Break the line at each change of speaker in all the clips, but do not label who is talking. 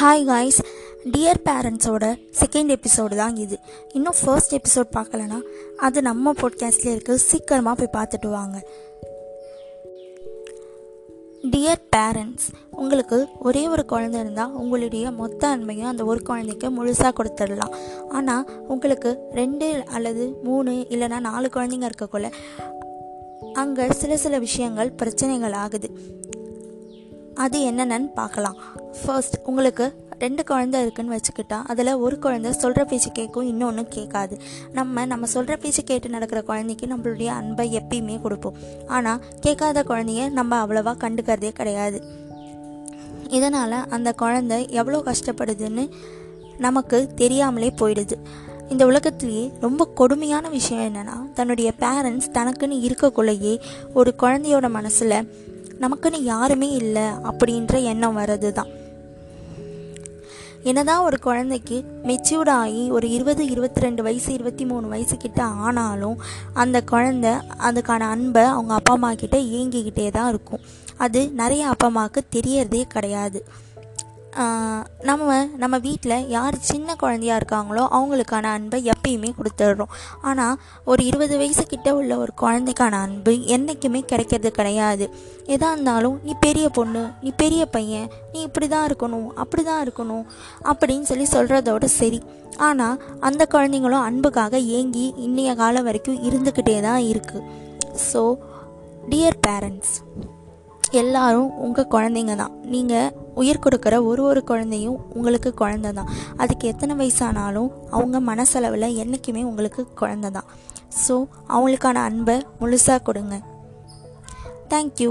Hi guys dear பேரண்ட்ஸோட second episode தான் இது. இன்னும் ஃபர்ஸ்ட் எபிசோட் பார்க்கலனா அது நம்ம பாட்காஸ்ட்லேயே இருக்குது சீக்கிரமாக போய் பார்த்துட்டு வாங்க. டியர் பேரண்ட்ஸ் உங்களுக்கு ஒரே ஒரு குழந்தை இருந்தால் உங்களுடைய மொத்த அன்பையும் அந்த ஒரு குழந்தைக்கு முழுசாக கொடுத்துடலாம். ஆனால் உங்களுக்கு ரெண்டு அல்லது மூணு இல்லைனா நாலு குழந்தைங்க இருக்கக்குள்ள அங்கே சில சில விஷயங்கள் பிரச்சனைகள் ஆகுது. அது என்னென்னு பார்க்கலாம். ஃபர்ஸ்ட் உங்களுக்கு ரெண்டு குழந்தை இருக்குன்னு வச்சுக்கிட்டா அதில் ஒரு குழந்தை சொல்கிற பேச்சு கேட்கும் இன்னொன்று கேட்காது. நம்ம நம்ம சொல்கிற பேச்சு கேட்டு நடக்கிற குழந்தைக்கு நம்மளுடைய அன்பை எப்பயுமே கொடுப்போம். ஆனால் கேட்காத குழந்தைய நம்ம அவ்வளோவா கண்டுக்கிறதே கிடையாது. இதனால் அந்த குழந்தை எவ்வளோ கஷ்டப்படுதுன்னு நமக்கு தெரியாமலே போயிடுது. இந்த உலகத்திலேயே ரொம்ப கொடுமையான விஷயம் என்னென்னா தன்னுடைய பேரண்ட்ஸ் தனக்குன்னு இருக்கக்குள்ளேயே ஒரு குழந்தையோட மனசில் நமக்குன்னு யாருமே இல்லை அப்படின்ற எண்ணம் வர்றது தான் என்னதான் ஒரு குழந்தைக்கு மெச்சூர்ட் ஆகி ஒரு இருபது இருபத்தி ரெண்டு வயசு இருபத்தி மூணு வயசு கிட்ட ஆனாலும் அந்த குழந்தை அதுக்கான அன்பை அவங்க அப்பா அம்மா கிட்ட ஏங்கிக்கிட்டே தான் இருக்கும். அது நிறைய அப்பா அம்மாவுக்கு தெரியறதே கிடையாது. நம்ம நம்ம வீட்டில் யார் சின்ன குழந்தையா இருக்காங்களோ அவங்களுக்கான அன்பை எப்பயுமே கொடுத்துட்றோம். ஆனால் ஒரு இருபது வயசு உள்ள ஒரு குழந்தைக்கான அன்பு என்றைக்குமே கிடைக்கிறது கிடையாது. எதாக இருந்தாலும் நீ பெரிய பொண்ணு நீ பெரிய பையன் நீ இப்படி தான் இருக்கணும் அப்படி தான் இருக்கணும் அப்படின்னு சொல்லி சொல்கிறதோட சரி. ஆனால் அந்த குழந்தைங்களும் அன்புக்காக ஏங்கி இன்றைய காலம் வரைக்கும் இருந்துக்கிட்டே தான் இருக்குது ஸோ டியர் பேரண்ட்ஸ் எல்லாரும் உங்கள் குழந்தைங்க தான். நீங்கள் உயிர் கொடுக்குற ஒரு ஒரு குழந்தையும் உங்களுக்கு குழந்த தான் அதுக்கு எத்தனை வயசானாலும் அவங்க மனசளவில் என்றைக்குமே உங்களுக்கு குழந்த தான் ஸோ அவங்களுக்கான அன்பை முழுசாக கொடுங்க. தேங்க்யூ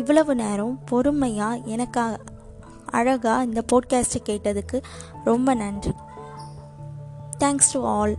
இவ்வளவு நேரம் பொறுமையாக எனக்காக அழகாக இந்த போட்காஸ்ட்டை கேட்டதுக்கு ரொம்ப நன்றி. Thanks to all